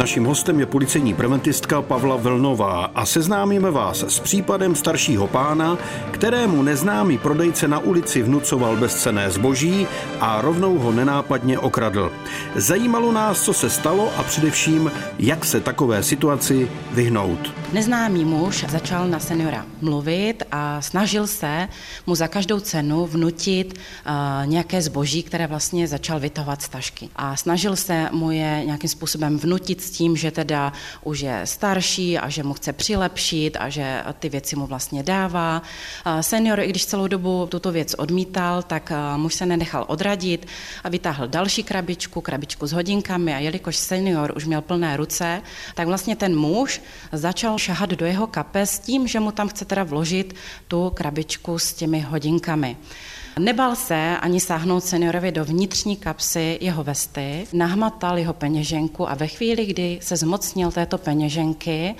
Naším hostem je policejní preventistka Pavla Vlnová a seznámíme vás s případem staršího pána, kterému neznámý prodejce na ulici vnucoval bezcené zboží a rovnou ho nenápadně okradl. Zajímalo nás, co se stalo a především, jak se takové situaci vyhnout. Neznámý muž začal na seniora mluvit a snažil se mu za každou cenu vnutit uh, nějaké zboží, které vlastně začal vytahovat z tašky. A snažil se mu je nějakým způsobem vnutit s tím, že teda už je starší a že mu chce přilepšit a že ty věci mu vlastně dává. Uh, senior, i když celou dobu tuto věc odmítal, tak uh, muž se nenechal odradit a vytáhl další krabičku, krabičku s hodinkami a jelikož senior už měl plné ruce, tak vlastně ten muž začal šahat do jeho kapes s tím, že mu tam chce teda vložit tu krabičku s těmi hodinkami. Nebal se ani sáhnout seniorovi do vnitřní kapsy jeho vesty, nahmatal jeho peněženku a ve chvíli, kdy se zmocnil této peněženky,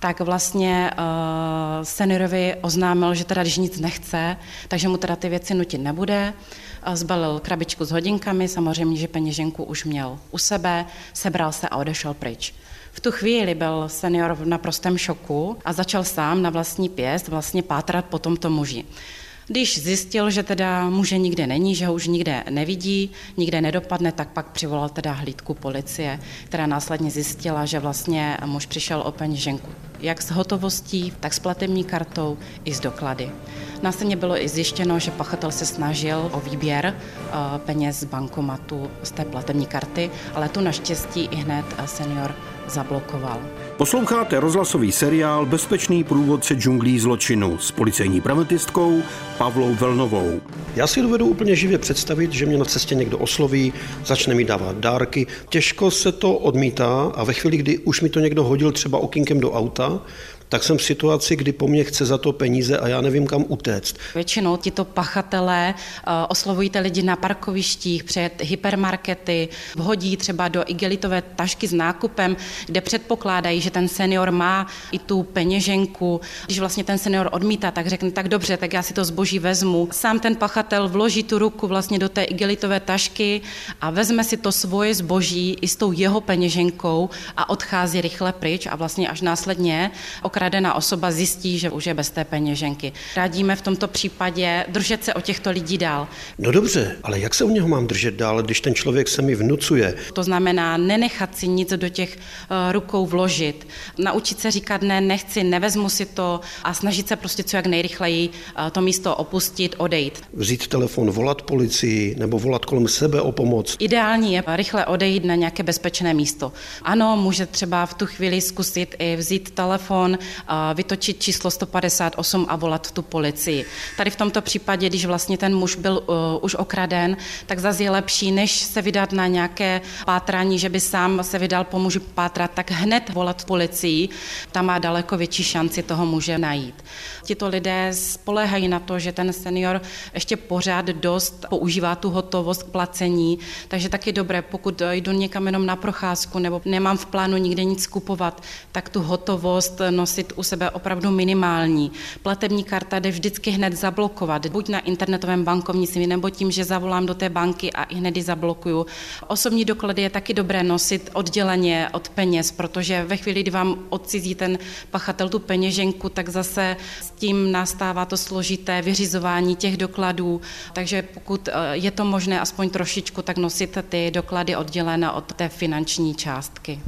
tak vlastně uh, seniorovi oznámil, že teda když nic nechce, takže mu teda ty věci nutit nebude. Zbalil krabičku s hodinkami, samozřejmě, že peněženku už měl u sebe, sebral se a odešel pryč. V tu chvíli byl senior v naprostém šoku a začal sám na vlastní pěst vlastně pátrat po tomto muži. Když zjistil, že teda muže nikde není, že ho už nikde nevidí, nikde nedopadne, tak pak přivolal teda hlídku policie, která následně zjistila, že vlastně muž přišel o peněženku jak s hotovostí, tak s platební kartou i s doklady. Následně bylo i zjištěno, že pachatel se snažil o výběr eh, peněz z bankomatu z té platební karty, ale tu naštěstí i hned senior zablokoval. Posloucháte rozhlasový seriál Bezpečný průvodce džunglí zločinu s policejní prevenistkou Pavlou Velnovou. Já si dovedu úplně živě představit, že mě na cestě někdo osloví, začne mi dávat dárky. Těžko se to odmítá a ve chvíli, kdy už mi to někdo hodil třeba okýnkem do auta, tak jsem v situaci, kdy po mně chce za to peníze a já nevím, kam utéct. Většinou tito pachatelé uh, oslovují lidi na parkovištích, před hypermarkety, vhodí třeba do igelitové tašky s nákupem, kde předpokládají, že ten senior má i tu peněženku. Když vlastně ten senior odmítá, tak řekne, tak dobře, tak já si to zboží vezmu. Sám ten pachatel vloží tu ruku vlastně do té igelitové tašky a vezme si to svoje zboží i s tou jeho peněženkou a odchází rychle pryč a vlastně až následně okradená osoba zjistí, že už je bez té peněženky. Radíme v tomto případě držet se o těchto lidí dál. No dobře, ale jak se u něho mám držet dál, když ten člověk se mi vnucuje? To znamená nenechat si nic do těch uh, rukou vložit, naučit se říkat ne, nechci, nevezmu si to a snažit se prostě co jak nejrychleji uh, to místo opustit, odejít. Vzít telefon, volat policii nebo volat kolem sebe o pomoc. Ideální je rychle odejít na nějaké bezpečné místo. Ano, může třeba v tu chvíli zkusit i vzít telefon, vytočit číslo 158 a volat tu policii. Tady v tomto případě, když vlastně ten muž byl uh, už okraden, tak zase je lepší, než se vydat na nějaké pátrání, že by sám se vydal po muži pátrat, tak hned volat policii. Tam má daleko větší šanci toho muže najít. Tito lidé spolehají na to, že ten senior ještě pořád dost používá tu hotovost k placení, takže taky dobré, pokud jdu někam jenom na procházku nebo nemám v plánu nikde nic kupovat, tak tu hotovost nosit nosit u sebe opravdu minimální. Platební karta jde vždycky hned zablokovat, buď na internetovém bankovnictví, nebo tím, že zavolám do té banky a i hned ji zablokuju. Osobní doklady je taky dobré nosit odděleně od peněz, protože ve chvíli, kdy vám odcizí ten pachatel tu peněženku, tak zase s tím nastává to složité vyřizování těch dokladů. Takže pokud eh, je to možné aspoň trošičku, tak nosit ty doklady oddělené od té finanční částky.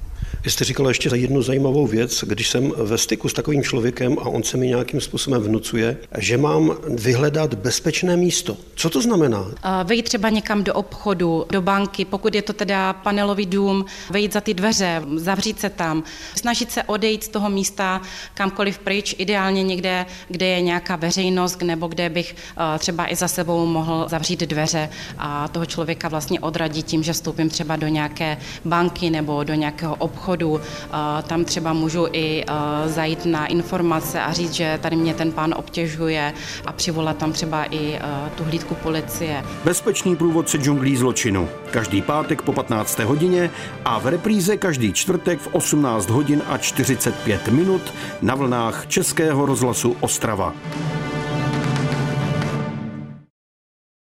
Vy jste říkala ještě jednu zajímavou věc, když jsem ve styku s takovým člověkem a on se mi nějakým způsobem vnucuje, že mám vyhledat bezpečné místo. Co to znamená? Vejít třeba někam do obchodu, do banky, pokud je to teda panelový dům, vejít za ty dveře, zavřít se tam, snažit se odejít z toho místa kamkoliv pryč, ideálně někde, kde je nějaká veřejnost, nebo kde bych třeba i za sebou mohl zavřít dveře a toho člověka vlastně odradit tím, že vstoupím třeba do nějaké banky nebo do nějakého obchodu obchodu. Tam třeba můžu i zajít na informace a říct, že tady mě ten pán obtěžuje a přivolat tam třeba i tu hlídku policie. Bezpečný průvodce džunglí zločinu. Každý pátek po 15. hodině a v repríze každý čtvrtek v 18 hodin a 45 minut na vlnách Českého rozhlasu Ostrava.